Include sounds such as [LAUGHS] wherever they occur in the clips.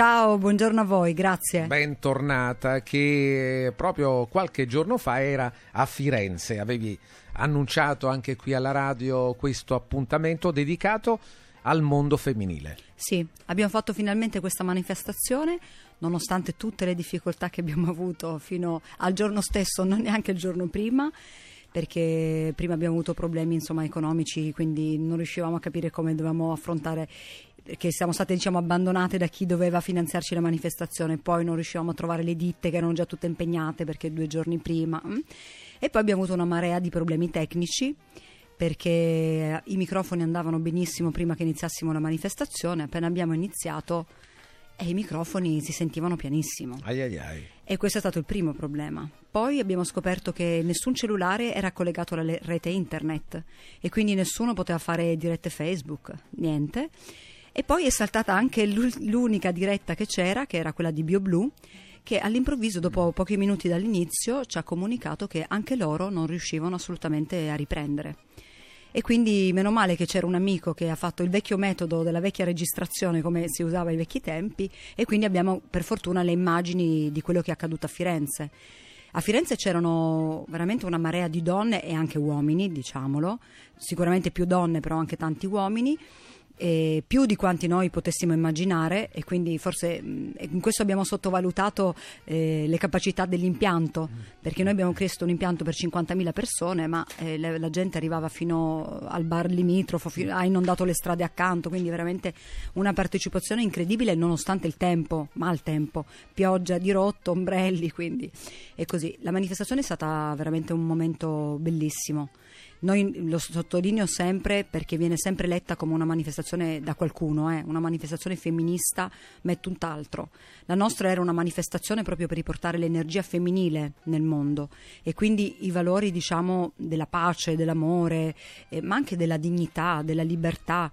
Ciao, buongiorno a voi, grazie. Bentornata, che proprio qualche giorno fa era a Firenze, avevi annunciato anche qui alla radio questo appuntamento dedicato al mondo femminile. Sì, abbiamo fatto finalmente questa manifestazione, nonostante tutte le difficoltà che abbiamo [LAUGHS] avuto fino al giorno stesso, non neanche il giorno prima perché prima abbiamo avuto problemi insomma, economici, quindi non riuscivamo a capire come dovevamo affrontare che siamo state diciamo, abbandonate da chi doveva finanziarci la manifestazione, poi non riuscivamo a trovare le ditte che erano già tutte impegnate perché due giorni prima mm. e poi abbiamo avuto una marea di problemi tecnici perché i microfoni andavano benissimo prima che iniziassimo la manifestazione, appena abbiamo iniziato e i microfoni si sentivano pianissimo. Ai ai ai. E questo è stato il primo problema. Poi abbiamo scoperto che nessun cellulare era collegato alla rete internet e quindi nessuno poteva fare dirette Facebook, niente. E poi è saltata anche l'unica diretta che c'era, che era quella di BioBlue, che all'improvviso, dopo pochi minuti dall'inizio, ci ha comunicato che anche loro non riuscivano assolutamente a riprendere. E quindi meno male che c'era un amico che ha fatto il vecchio metodo della vecchia registrazione come si usava ai vecchi tempi e quindi abbiamo per fortuna le immagini di quello che è accaduto a Firenze. A Firenze c'erano veramente una marea di donne e anche uomini, diciamolo, sicuramente più donne però anche tanti uomini eh, più di quanti noi potessimo immaginare e quindi forse mh, in questo abbiamo sottovalutato eh, le capacità dell'impianto perché noi abbiamo chiesto un impianto per 50.000 persone ma eh, la, la, gente arrivava fino al bar limitrofo fino, ha inondato le strade accanto quindi veramente una partecipazione incredibile nonostante il tempo maltempo pioggia di rotto ombrelli quindi e così. La manifestazione è stata veramente un momento bellissimo noi lo sottolineo sempre perché viene sempre letta come una manifestazione da qualcuno, eh? una manifestazione femminista, ma è tutt'altro. La nostra era una manifestazione proprio per riportare l'energia femminile nel mondo e quindi i valori diciamo della pace, dell'amore, eh, ma anche della dignità, della libertà.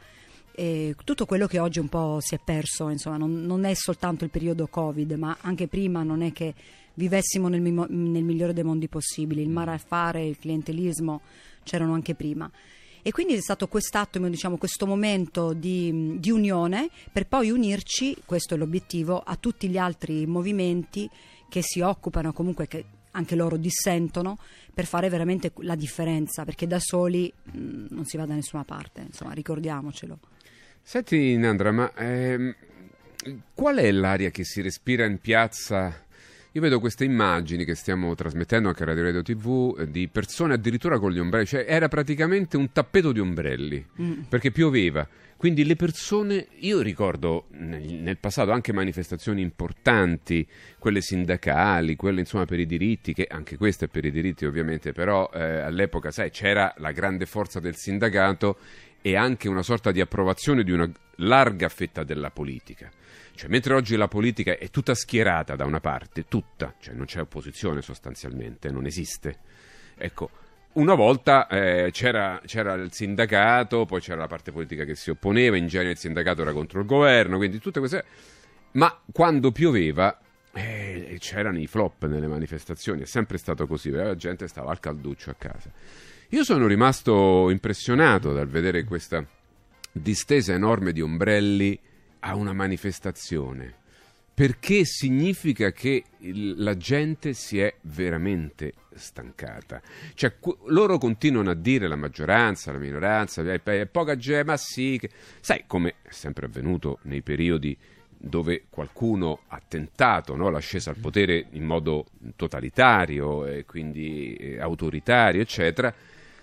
E tutto quello che oggi un po' si è perso, insomma, non, non, è soltanto il periodo Covid, ma anche prima non è che vivessimo nel, nel migliore dei mondi possibili, il fare, il clientelismo c'erano anche prima. E quindi è stato quest'atto, diciamo, questo momento di, di, unione per poi unirci, questo è l'obiettivo, a tutti gli altri movimenti che si occupano, comunque che anche loro dissentono, per fare veramente la differenza, perché da soli mh, mm, non si va da nessuna parte, insomma, ricordiamocelo. Senti Nandra, ma ehm, qual è l'aria che si respira in piazza io vedo queste immagini che stiamo trasmettendo anche a Radio Radio TV eh, di persone addirittura con gli ombrelli, cioè era praticamente un tappeto di ombrelli mm. perché pioveva. Quindi le persone, io ricordo nel, passato anche manifestazioni importanti, quelle sindacali, quelle insomma per i diritti, che anche queste per i diritti ovviamente, però eh, all'epoca sai, c'era la grande forza del sindacato e anche una sorta di approvazione di una larga fetta della politica. Cioè, mentre oggi la politica è tutta schierata da una parte, tutta, cioè non c'è opposizione sostanzialmente, non esiste. Ecco, una volta eh, c'era, c'era, il sindacato, poi c'era la parte politica che si opponeva, in genere il sindacato era contro il governo, quindi tutte queste... Ma quando pioveva eh, c'erano i flop nelle manifestazioni, è sempre stato così, la gente stava al calduccio a casa. Io sono rimasto impressionato dal vedere questa distesa enorme di ombrelli a una manifestazione perché significa che il, la gente si è veramente stancata. Cioè, cu- loro continuano a dire la maggioranza, la minoranza, è poca gente, ma sì. Che... Sai, come è sempre avvenuto nei periodi dove qualcuno ha tentato no, l'ascesa al potere in modo totalitario quindi eh, autoritario, eccetera,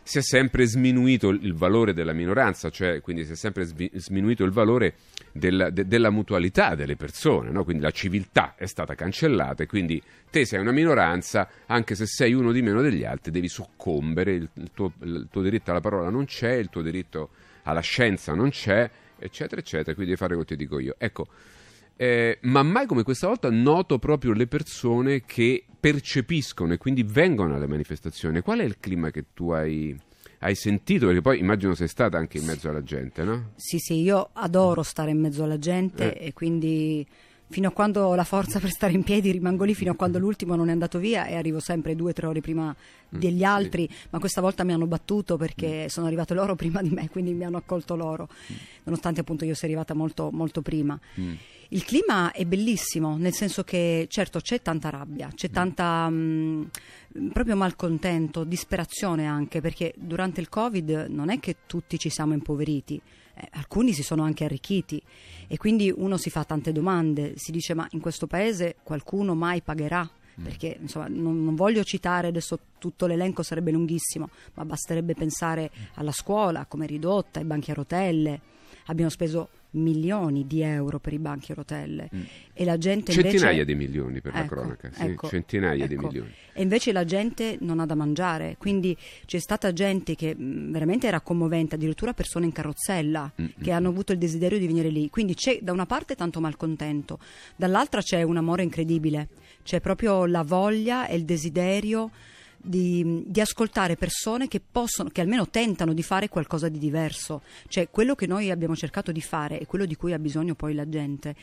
si è sempre sminuito il valore della minoranza, cioè quindi si è sempre sminuito il valore della, de, della mutualità delle persone, no? quindi la civiltà è stata cancellata e quindi te sei una minoranza, anche se sei uno di meno degli altri, devi soccombere, il, tuo, il tuo diritto alla parola non c'è, il tuo diritto alla scienza non c'è, eccetera, eccetera, quindi devi fare quello che ti dico io. Ecco, eh, ma mai come questa volta noto proprio le persone che percepiscono e quindi vengono alle manifestazioni. Qual è il clima che tu hai, hai sentito? Perché poi immagino sei stata anche in mezzo alla gente, no? Sì, sì, io adoro stare in mezzo alla gente eh. e quindi fino a quando ho la forza per stare in piedi rimango lì fino a quando l'ultimo non è andato via e arrivo sempre due o tre ore prima degli altri, sì. ma questa volta mi hanno battuto Mm. perché sono arrivate loro [LAUGHS] prima di me, quindi mi hanno accolto loro, nonostante appunto io sia arrivata molto, molto prima. Mm. Il clima è bellissimo, nel senso che certo c'è tanta rabbia, c'è tanta mh, proprio malcontento, disperazione anche, perché durante il Covid non è che tutti ci siamo impoveriti, eh, alcuni si sono anche arricchiti e quindi uno si fa tante domande, si dice ma in questo paese qualcuno mai pagherà? Perché insomma non, non voglio citare adesso tutto l'elenco, sarebbe lunghissimo, ma basterebbe pensare alla scuola, come è ridotta, ai banchi a rotelle. Abbiamo speso milioni di euro per i banchi a rotelle e la gente Centinaia invece... di milioni per la Ecco, cronaca, sì, ecco, centinaia di ecco. milioni. E invece la gente non ha da mangiare, quindi c'è stata gente che mh, veramente era commovente, addirittura persone in carrozzella Mm, che hanno avuto il desiderio di venire lì. Quindi c'è da una parte tanto malcontento, dall'altra c'è un amore incredibile, c'è proprio la voglia e il desiderio di, di ascoltare persone che possono, che almeno tentano di fare qualcosa di diverso. Cioè quello che noi abbiamo cercato di fare e quello di cui ha bisogno poi la gente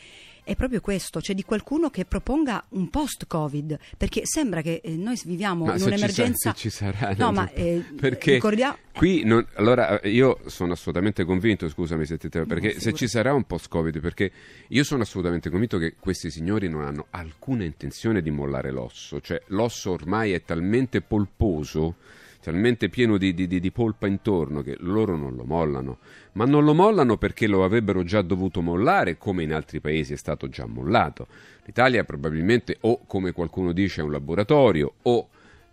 è proprio questo, cioè di qualcuno che proponga un post-Covid, perché sembra che eh, noi viviamo Ma in un'emergenza... ci sarà, No, ma eh, perché ricordia- qui non- allora eh, io sono assolutamente convinto, scusami se ti interrompo, perché se ci sarà un post-Covid, perché io sono assolutamente convinto che questi signori non hanno alcuna intenzione di mollare l'osso, cioè l'osso ormai è talmente polposo, talmente pieno di, di- di- di polpa intorno che loro non lo mollano, ma non lo mollano perché lo avrebbero già dovuto mollare, come in altri paesi è stato già mollato. L'Italia probabilmente o come qualcuno dice è un laboratorio o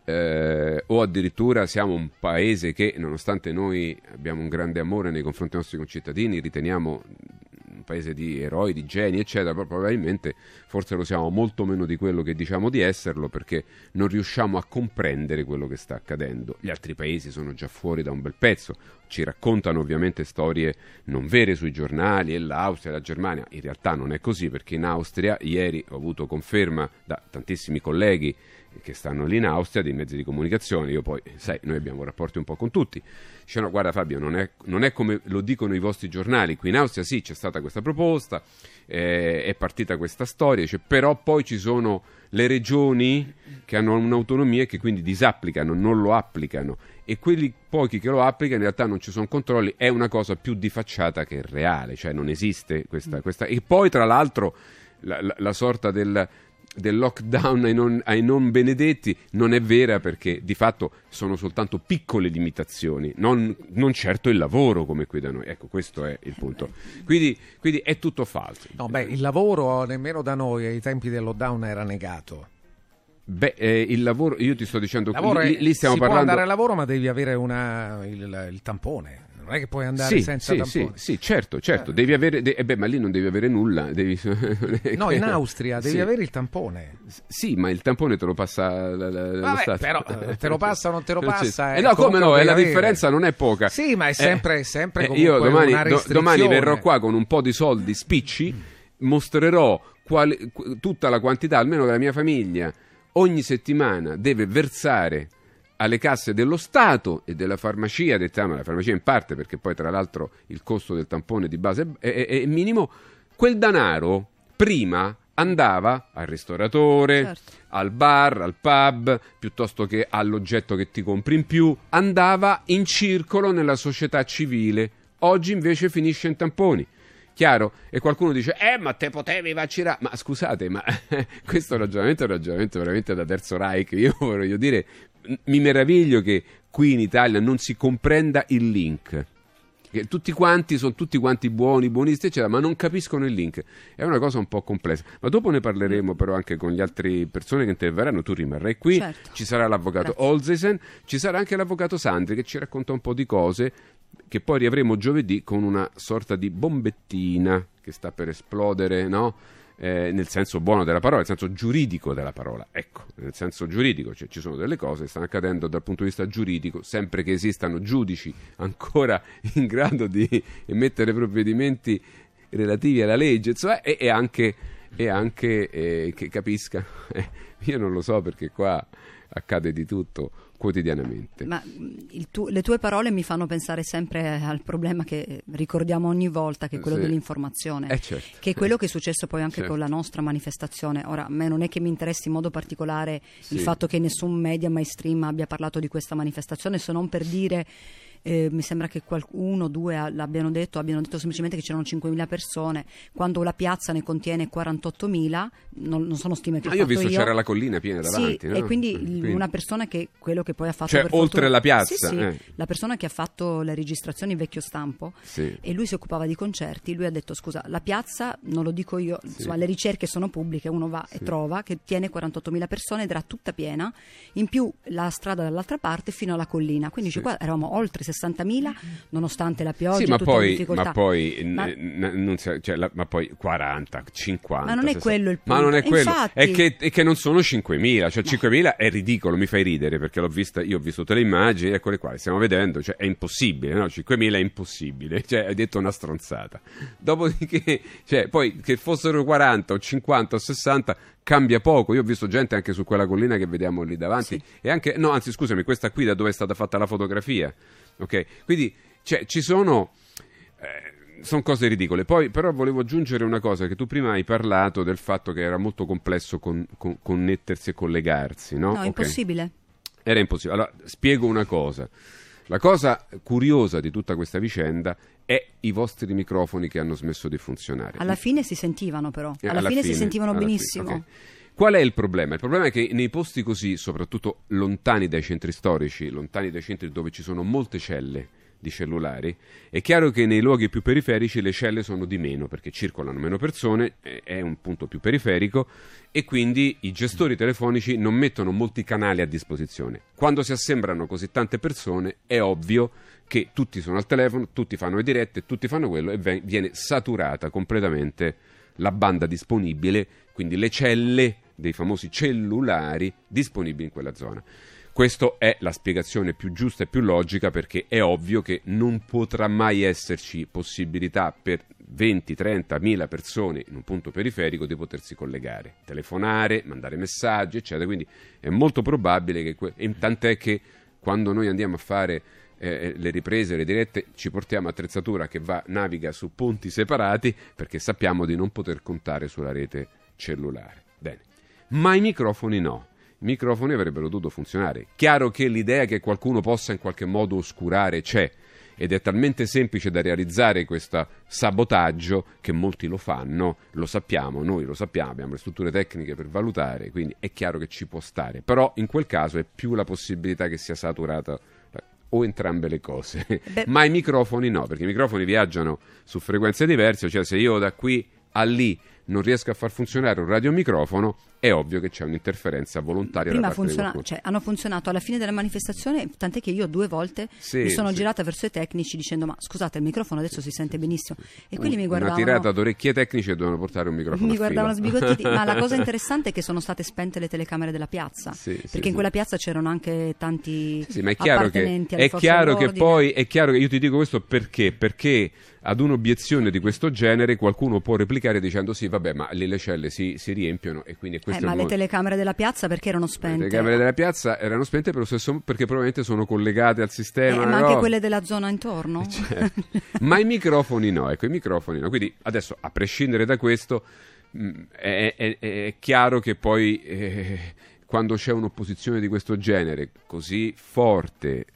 eh, o addirittura siamo un paese che, nonostante noi abbiamo un grande amore nei confronti dei nostri concittadini, riteniamo un paese di eroi, di geni, eccetera, però probabilmente forse lo siamo molto meno di quello che diciamo di esserlo perché non riusciamo a comprendere quello che sta accadendo. Gli altri paesi sono già fuori da un bel pezzo, ci raccontano ovviamente storie non vere sui giornali e l'Austria la Germania, in realtà non è così perché in Austria ieri ho avuto conferma da tantissimi colleghi che stanno lì in Austria, dei mezzi di comunicazione, io poi, sai, noi abbiamo rapporti un po' con tutti, dicevano guarda Fabio, non è, non è come lo dicono i vostri giornali, qui in Austria sì c'è stata questa proposta, eh, è partita questa storia, dice, però poi ci sono le regioni che hanno un'autonomia e che quindi disapplicano, non lo applicano. E quelli pochi che lo applicano in realtà non ci sono controlli, è una cosa più di facciata che reale, cioè non esiste questa... questa... E poi tra l'altro la, la- la sorta del, del lockdown ai non, ai non benedetti non è vera perché di fatto sono soltanto piccole limitazioni, non, non certo il lavoro come qui da noi. Ecco, questo è il punto. Quindi, quindi è tutto falso. No, beh, il lavoro nemmeno da noi ai tempi del lockdown era negato. Beh, eh, il lavoro, io ti sto dicendo, lavoro lì, è- lì stiamo si può parlando... andare al lavoro, ma devi avere una- il, il tampone. Non è che puoi andare Sì, senza sì, sì, tampone. sì, certo, certo, devi avere, de- eh beh, ma lì non devi avere nulla, devi... [LAUGHS] No, in Austria devi Sì. avere il tampone. Sì, ma il tampone te lo passa la- la- lo Vabbè, Stato. però, eh, te lo passa o non te lo Sì. [LAUGHS] passa, Eh no, come no, lo eh, la differenza non è poca. Sì, ma è Eh, sempre, sempre eh, comunque io domani, una do- domani verrò qua con un po' di soldi spicci, mostrerò quali- qu- tutta la quantità, almeno che la mia famiglia ogni settimana deve versare alle casse dello Stato e della farmacia, detta, ma la farmacia in parte perché poi tra l'altro il costo del tampone di base è, è- è minimo, quel denaro prima andava al ristoratore, Certo. al bar, al pub, piuttosto che all'oggetto che ti compri in più, andava in circolo nella società civile. Oggi invece finisce in tamponi. Chiaro? E qualcuno dice, eh, ma te potevi vaccinare. Ma scusate, ma [LAUGHS] questo ragionamento è un ragionamento veramente da terzo Reich. Io [LAUGHS] voglio dire, mi meraviglio che qui in Italia non si comprenda il link. Che tutti quanti sono tutti quanti buoni, buonisti, eccetera, ma non capiscono il link. È una cosa un po' complessa. Ma dopo ne parleremo però anche con gli altri persone che interverranno. Tu rimarrai qui, Certo. ci sarà l'avvocato Grazie. Olsesen, ci sarà anche l'avvocato Sandri che ci racconta un po' di cose che poi riavremo giovedì con una sorta di bombettina che sta per esplodere, no? Eh, nel senso buono della parola, nel senso giuridico della parola. Ecco, nel senso giuridico, cioè ci sono delle cose che stanno accadendo dal punto di vista giuridico, sempre che esistano giudici ancora [LAUGHS] in grado di emettere provvedimenti relativi alla legge, insomma, e, e anche, e anche eh, che capisca. [LAUGHS] io non lo so perché qua accade di tutto. quotidianamente. Ma tu, le tue parole mi fanno pensare sempre al problema che ricordiamo ogni volta, che è quello sì. dell'informazione, eh certo. che è quello che è successo poi anche certo. con la nostra manifestazione. Ora, a me non è che mi interessi in modo particolare sì. il fatto che nessun media mainstream abbia parlato di questa manifestazione, se non per dire eh, mi sembra che qualcuno o due l'abbiano detto, abbiano detto semplicemente che c'erano 5.000 persone, quando la piazza ne contiene 48.000, non, non sono stime che ah, ho io ho visto io. c'era la collina piena davanti. Sì, no? e quindi, quindi, una persona che quello che poi ha fatto... Cioè oltre fortuna, la piazza? Sì, sì, eh. la persona che ha fatto le registrazioni in vecchio stampo sì. e lui si occupava di concerti, lui ha detto scusa, la piazza, non lo dico io, insomma le ricerche sono pubbliche, uno va e trova che tiene 48.000 persone ed era tutta piena, in più la strada dall'altra parte fino alla collina, quindi qua eravamo oltre 60.000 nonostante la pioggia sì, ma poi, ma poi, ma, n- si, cioè, la, ma poi 40, 50. Ma non è 60. quello il punto. Ma non è quello. Infatti... È, che, è, che, non sono 5.000. Cioè, no. 5.000 è ridicolo, mi fai ridere perché l'ho vista, io ho visto tutte le immagini, eccole qua, le stiamo vedendo. Cioè, è impossibile, no? 5.000 è impossibile. [LAUGHS] Cioè, hai detto una stronzata. Dopodiché, cioè, poi che fossero 40 o 50 o 60 cambia poco. Io ho visto gente anche su quella collina che vediamo lì davanti. Sì. E anche, no, anzi, scusami, questa qui da dove è stata fatta la fotografia. Ok? Quindi cioè, ci sono... Eh, sono cose ridicole. Poi, però, volevo aggiungere una cosa: che tu prima hai parlato del fatto che era molto complesso con, con, connettersi e collegarsi, no? No, okay. impossibile. Era impossibile. Allora, spiego una cosa. La cosa curiosa di tutta questa vicenda è i vostri microfoni che hanno smesso di funzionare. Alla fine si sentivano, però. Alla, alla fine, fine, si sentivano benissimo. Fine, okay. Qual è il problema? Il problema è che nei posti così, soprattutto lontani dai centri storici, lontani dai centri dove ci sono molte celle, di cellulari, è chiaro che nei luoghi più periferici le celle sono di meno perché circolano meno persone, è un punto più periferico e quindi i gestori telefonici non mettono molti canali a disposizione. Quando si assembrano così tante persone è ovvio che tutti sono al telefono, tutti fanno le dirette, tutti fanno quello e viene saturata completamente la banda disponibile, quindi le celle dei famosi cellulari disponibili in quella zona. Questa è la spiegazione più giusta e più logica perché è ovvio che non potrà mai esserci possibilità per 20-30 mila persone in un punto periferico di potersi collegare, telefonare, mandare messaggi, eccetera. Quindi è molto probabile che, que- tant'è che quando noi andiamo a fare eh, eh, le riprese, le dirette, ci portiamo attrezzatura che va, naviga su ponti separati perché sappiamo di non poter contare sulla rete cellulare. Bene, ma i microfoni no i microfoni avrebbero dovuto funzionare. Chiaro che l'idea che qualcuno possa in qualche modo oscurare c'è ed è talmente semplice da realizzare questo sabotaggio che molti lo fanno, lo sappiamo, noi lo sappiamo, abbiamo le strutture tecniche per valutare, quindi è chiaro che ci può stare, però in quel caso è più la possibilità che sia saturata o entrambe le cose. Beh. Ma i microfoni no, perché i microfoni viaggiano su frequenze diverse, cioè se io da qui a lì non riesco a far funzionare un radiomicrofono, è ovvio che c'è un'interferenza volontaria Prima da parte funziona- cioè, hanno funzionato alla fine della manifestazione, tant'è che io due volte sì, mi sono sì. girata verso i tecnici dicendo "Ma scusate, il microfono adesso si sente benissimo". E quelli mi guardavano Una tirata d'orecchie tecnici e dovevano portare un microfono Mi guardavano sbigottiti, ma la cosa [LAUGHS] interessante è che sono state spente le telecamere della piazza, sì, perché in quella piazza c'erano anche tanti sì, ma è chiaro che è chiaro che poi è chiaro che io ti dico questo perché? Perché ad un'obiezione di questo genere qualcuno può replicare dicendo sì, vabbè, ma lì le celle si, si riempiono e quindi questo eh, ma le modo... telecamere della piazza perché erano spente? Le telecamere della piazza erano spente per lo stesso, perché probabilmente sono collegate al sistema. Eh, ma anche quelle della zona intorno? [LAUGHS] Certo. ma i microfoni no, ecco, i microfoni no. Quindi adesso, a prescindere da questo, mh, mm, è, è, è, chiaro che poi... Eh, quando c'è un'opposizione di questo genere così forte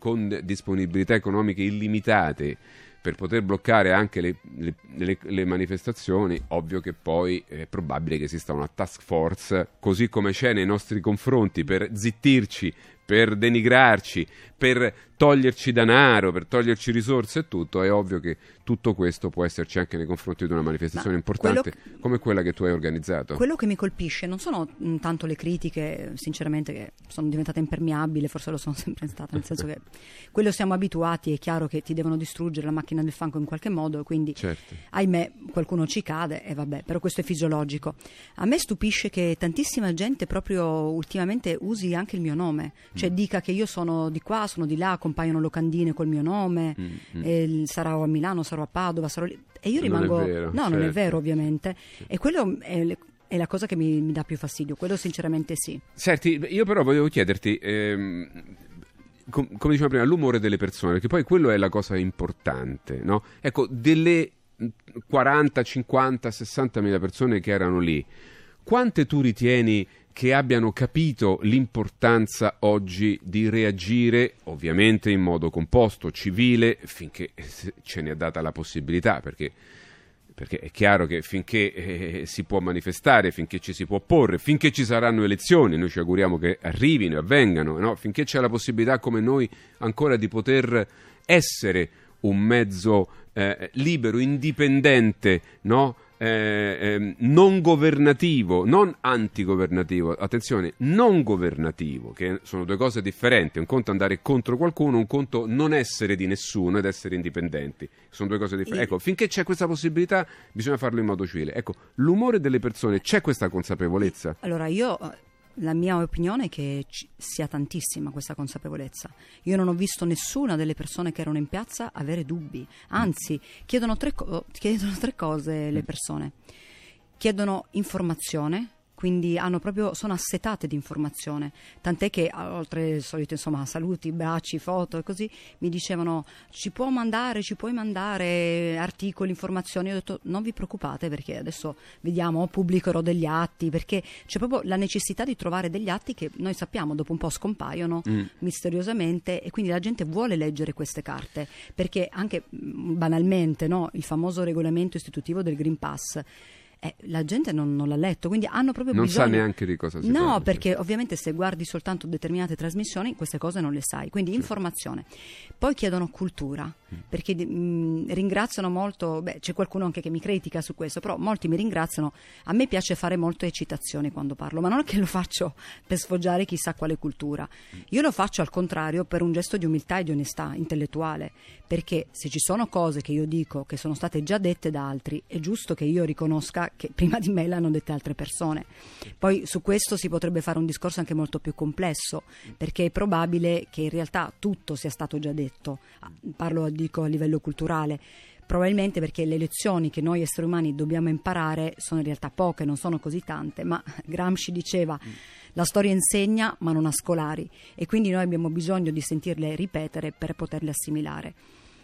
con disponibilità economiche illimitate per poter bloccare anche le, le, le, le, manifestazioni, ovvio che poi è probabile che esista una task force, così come c'è nei nostri confronti, per zittirci, per denigrarci, per toglierci denaro, per toglierci risorse e tutto, è ovvio che tutto questo può esserci anche nei confronti di una manifestazione Ma importante che, come quella che tu hai organizzato. Quello che mi colpisce non sono mm, tanto le critiche, sinceramente, che sono diventate impermeabili, forse lo sono [LAUGHS] sempre stata, nel senso che quello siamo abituati, è chiaro che ti devono distruggere la macchina del fango in qualche modo, quindi certo. ahimè qualcuno ci cade e vabbè, però questo è fisiologico. A me stupisce che tantissima gente proprio ultimamente usi anche il mio nome, cioè mm. dica che io sono di qua, sono di là, compaiono locandine col mio nome, mm, mm. sarò a Milano, sarò a Padova, sarò lì. E io rimango... Non vero, no, certo. non è certo. vero ovviamente. E quello è, è la cosa che mi, mi dà più fastidio, quello sinceramente sì. Senti, io però volevo chiederti, ehm, com- come dicevamo prima, l'umore delle persone, perché poi quello è la cosa importante, no? Ecco, delle 40, 50, 60 mila persone che erano lì, quante tu ritieni che abbiano capito l'importanza oggi di reagire, ovviamente in modo composto, civile, finché ce ne è data la possibilità, perché perché è chiaro che finché eh, si può manifestare, finché ci si può opporre, finché ci saranno elezioni, noi ci auguriamo che arrivino e avvengano, no? finché c'è la possibilità come noi ancora di poter essere un mezzo eh, libero, indipendente, no? Eh, eh, non governativo, non antigovernativo, attenzione, non governativo, che sono due cose differenti, un conto andare contro qualcuno, un conto non essere di nessuno ed essere indipendenti, sono due cose differenti. Ecco, finché c'è questa possibilità bisogna farlo in modo civile. Ecco, l'umore delle persone, c'è questa consapevolezza? Allora, io la mia opinione è che ci sia tantissima questa consapevolezza. Io non ho visto nessuna delle persone che erano in piazza avere dubbi, anzi chiedono tre, co- chiedono tre cose le persone. Chiedono informazione, quindi proprio, sono assetate di informazione, tant'è che oltre al solito insomma, saluti, baci, foto e così mi dicevano ci può mandare, ci puoi mandare articoli, informazioni, io ho detto non vi preoccupate perché adesso vediamo, pubblicherò degli atti, perché c'è proprio la necessità di trovare degli atti che noi sappiamo dopo un po' scompaiono mm. misteriosamente e quindi la gente vuole leggere queste carte, perché anche banalmente no, il famoso regolamento istitutivo del Green Pass eh, la gente non, non, l'ha letto, quindi hanno proprio non bisogno... Non sa neanche di cosa si no, parla. No, perché ovviamente se guardi soltanto determinate trasmissioni queste cose non le sai, quindi sì. informazione. Poi chiedono cultura, mm. perché mh, mm, ringraziano molto, beh c'è qualcuno anche che mi critica su questo, però molti mi ringraziano, a me piace fare molte citazioni quando parlo, ma non è che lo faccio per sfoggiare chissà quale cultura, io lo faccio al contrario per un gesto di umiltà e di onestà intellettuale, perché se ci sono cose che io dico che sono state già dette da altri, è giusto che io riconosca che prima di me l'hanno dette altre persone. Poi su questo si potrebbe fare un discorso anche molto più complesso, perché è probabile che in realtà tutto sia stato già detto, ah, parlo dico a livello culturale. Probabilmente perché le lezioni che noi esseri umani dobbiamo imparare sono in realtà poche, non sono così tante, ma [LAUGHS] Gramsci diceva la storia insegna ma non ha scolari e quindi noi abbiamo bisogno di sentirle ripetere per poterle assimilare.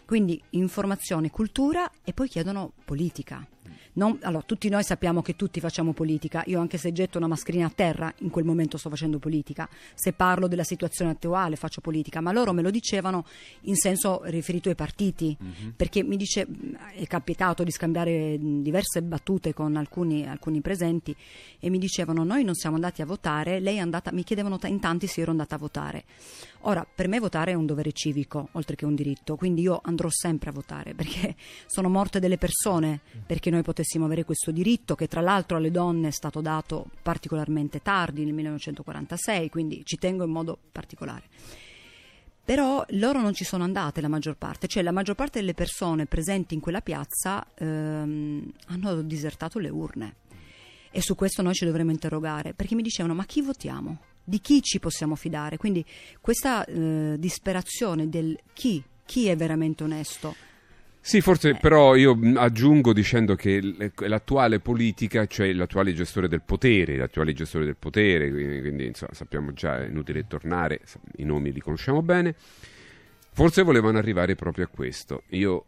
Quindi informazione, cultura e poi chiedono politica. Non, allora, tutti noi sappiamo che tutti facciamo politica. Io, anche se getto una mascherina a terra, in quel momento sto facendo politica. Se parlo della situazione attuale, faccio politica. Ma loro me lo dicevano in senso riferito ai partiti, mm-hmm. perché mi dice, è capitato di scambiare diverse battute con alcuni, alcuni, presenti e mi dicevano: Noi non siamo andati a votare. Lei è andata, mi chiedevano in tanti se ero andata a votare. Ora, per me votare è un dovere civico, oltre che un diritto, quindi io andrò sempre a votare [LAUGHS] perché sono morte delle persone perché noi potessimo avere questo diritto, che tra l'altro alle donne è stato dato particolarmente tardi, nel 1946, quindi ci tengo in modo particolare. Però loro non ci sono andate la maggior parte, cioè la maggior parte delle persone presenti in quella piazza ehm, hanno disertato le urne. E su questo noi ci dovremmo interrogare, perché mi dicevano ma chi votiamo? di chi ci possiamo fidare. Quindi questa eh, disperazione del chi, chi è veramente onesto. Sì, forse eh. però io aggiungo dicendo che l'attuale politica, cioè l'attuale gestore del potere, l'attuale gestore del potere, quindi, quindi insomma, sappiamo già, è inutile tornare, i nomi li conosciamo bene, forse volevano arrivare proprio a questo. Io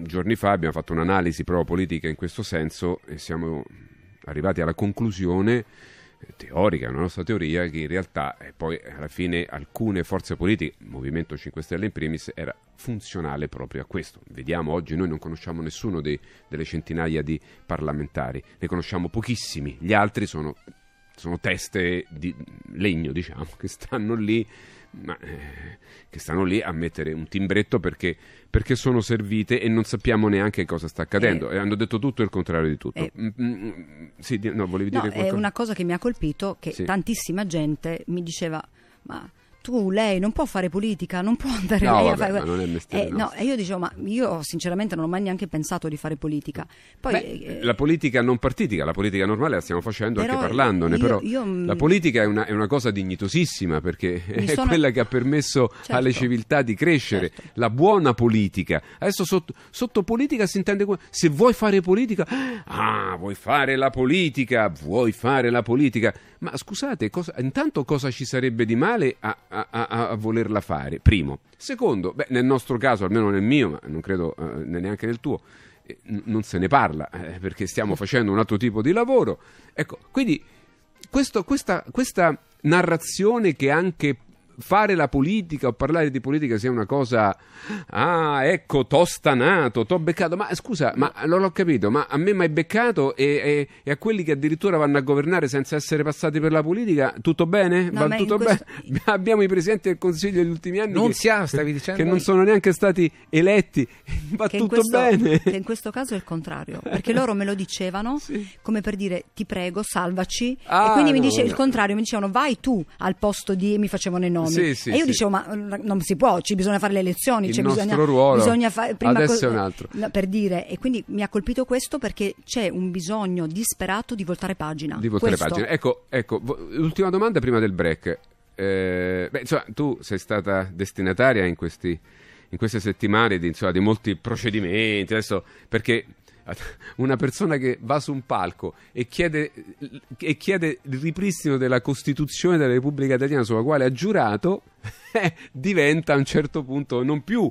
giorni fa abbiamo fatto un'analisi proprio politica in questo senso e siamo arrivati alla conclusione teorica, è una nostra teoria che in realtà eh, poi alla fine alcune forze politiche, il Movimento 5 Stelle in primis, era funzionale proprio a questo. Vediamo oggi noi non conosciamo nessuno dei, delle centinaia di parlamentari, ne conosciamo pochissimi, gli altri sono, sono teste di legno, diciamo, che stanno lì ma, eh, che stanno lì a mettere un timbretto perché, perché, sono servite e non sappiamo neanche cosa sta accadendo. Eh, e hanno detto tutto il contrario di tutto. Eh, mm, mm, mm sì, no, volevi no, dire qualcosa? È una cosa che mi ha colpito che sì. tantissima gente mi diceva: Ma tu, lei non può fare politica, non può andare No, lei vabbè, a fare... ma non è mestiere Eh, no, e io dicevo, ma io sinceramente non ho mai neanche pensato di fare politica. Poi, Beh, eh, la politica non partitica, la politica normale la stiamo facendo anche parlandone, io- però io, mm, la politica è una, è una cosa dignitosissima perché è sono- quella che ha permesso Certo. alle civiltà di crescere, Certo. la buona politica. Adesso sotto, sotto politica si intende que- se vuoi fare politica, ah, vuoi fare la politica, vuoi fare la politica. Ma scusate, cosa- intanto cosa ci sarebbe di male a, a- a- a volerla fare? Primo. Secondo, beh, nel nostro caso, almeno nel mio, ma non credo eh, neanche nel tuo, eh, n- non se ne parla eh, perché stiamo facendo un altro tipo di lavoro. Ecco, quindi questo- questa, questa narrazione che anche fare la politica o parlare di politica sia una cosa ah ecco t'ho stanato t'ho beccato ma scusa ma non l'ho capito ma a me mi hai beccato e, e- e a quelli che addirittura vanno a governare senza essere passati per la politica tutto bene? No, Va tutto questo- bene? [LAUGHS] abbiamo i presidenti del consiglio degli ultimi anni Non che, siamo, stavi dicendo? che non sono neanche stati eletti [LAUGHS] va tutto questo, bene che in questo caso è il contrario, perché loro me lo dicevano [LAUGHS] Sì. come per dire ti prego, salvaci. Ah, e quindi mi no, dice il vabbè. contrario, mi dicevano vai tu al posto di mi facevano i nomi. Sì, sì, e io sì. dicevo ma eh, non si può, ci bisogna fare le elezioni, Il cioè, nostro bisogna, ruolo bisogna fare prima adesso co- è un altro. per dire e quindi mi ha colpito questo perché c'è un bisogno disperato di voltare pagina. di voltare Questo. pagina. Ecco, ecco, l'ultima domanda prima del break. Eh, beh, insomma, tu sei stata destinataria in, questi, in queste settimane di, insomma, di molti procedimenti, adesso perché [LAUGHS] una persona che va su un palco e chiede, e chiede il ripristino della Costituzione della Repubblica Italiana sulla quale ha giurato [LAUGHS] eh, diventa a un certo punto non più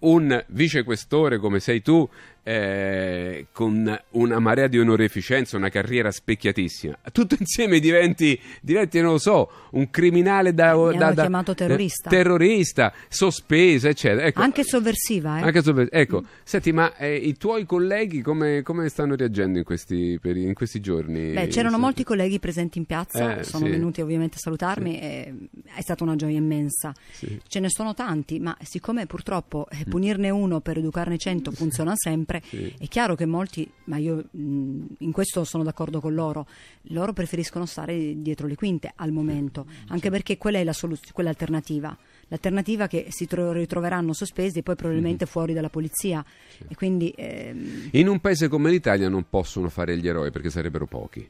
un vicequestore come sei tu eh, con una marea di onoreficenza, una carriera specchiatissima. Tutto insieme diventi, diventi non lo so, un criminale da, Mi da- da- chiamato terrorista. eh, terrorista, sospesa, eccetera. Ecco, Anche sovversiva, eh? anche sopra- ecco, senti, ma eh, i tuoi colleghi come, come stanno reagendo in questi, peri- in questi giorni? Beh, c'erano Sì. molti colleghi presenti in piazza, Eh, sono sì. venuti ovviamente a salutarmi e è stata una gioia immensa. Sì. Ce ne sono tanti, ma siccome purtroppo eh, punirne uno per educarne cento funziona sempre, Sì. è chiaro che molti, ma io mh, in questo sono d'accordo con loro, loro preferiscono stare dietro le quinte al momento, anche perché quella è la soluz- quella alternativa. L'alternativa è che si tro- ritroveranno sospesi e poi probabilmente fuori dalla polizia. E quindi ehm, In un paese come l'Italia non possono fare gli eroi perché sarebbero pochi.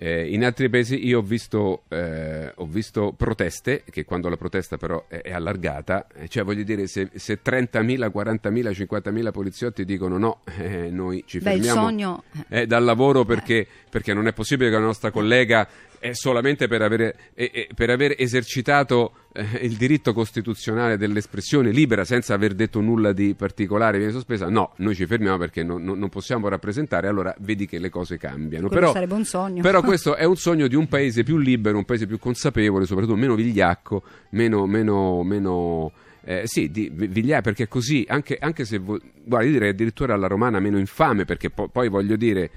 Eh, in altri paesi io ho visto, eh, ho visto proteste, che quando la protesta però è, è allargata, eh, cioè voglio dire se, se 30.000, 40.000, 50.000 poliziotti dicono no, eh, noi ci beh, il fermiamo sogno... eh, dal lavoro perché, perché non è possibile che la nostra collega è solamente per aver, eh, eh, per aver esercitato eh, il diritto costituzionale dell'espressione libera senza aver detto nulla di particolare viene sospesa. No, noi ci fermiamo perché non, non- non possiamo rappresentare, allora vedi che le cose cambiano. Quello Però, sarebbe un sogno. però [LAUGHS] questo è un sogno di un paese più libero, un paese più consapevole, soprattutto meno vigliacco, meno... meno, meno eh, sì, di vi- vigliacco, perché così, anche, anche se, vo- guarda, io direi addirittura alla romana meno infame, perché po- poi voglio dire,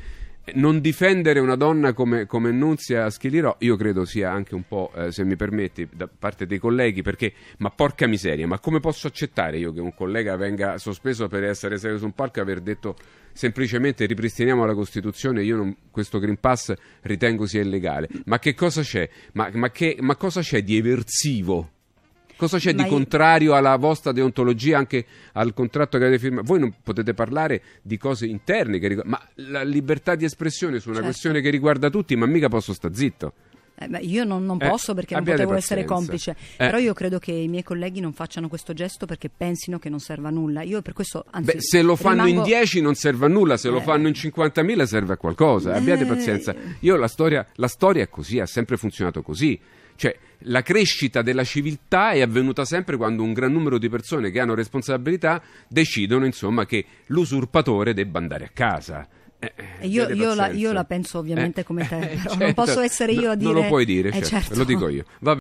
non difendere una donna come, come Nunzia Schilirò, io credo sia anche un po', eh, se mi permetti, da parte dei colleghi, perché, ma porca miseria, ma come posso accettare io che un collega venga sospeso per essere seduto su un palco e aver detto semplicemente ripristiniamo la Costituzione, io non- questo Green Pass ritengo sia illegale. Ma che cosa c'è? Ma, ma che- ma cosa c'è di eversivo? Cosa c'è Ma di io- contrario alla vostra deontologia, anche al contratto che avete firmato? Voi non potete parlare di cose interne, che rigu- ma la libertà di espressione su una Certo. questione che riguarda tutti, ma mica posso sta zitto. Eh, beh, io non, non Eh, posso perché non abbiate potevo essere pazienza. complice, Eh. però io credo che i miei colleghi non facciano questo gesto perché pensino che non serva a nulla. Io per questo, anzi, Beh, se lo fanno in rimango- 10 non serve a nulla, se lo Eh. fanno in 50.000 serve a qualcosa. Abbiate Eh. pazienza. Io la storia, la storia è così, ha sempre funzionato così. Cioè, la crescita della civiltà è avvenuta sempre quando un gran numero di persone che hanno responsabilità decidono, insomma, che l'usurpatore debba andare a casa. Eh, E io, io la, io la penso ovviamente Eh, come te, eh, però non certo. posso essere io a dire... Non lo puoi dire, Eh, certo, certo. lo dico io. Va